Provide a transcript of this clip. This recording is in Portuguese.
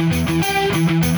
Música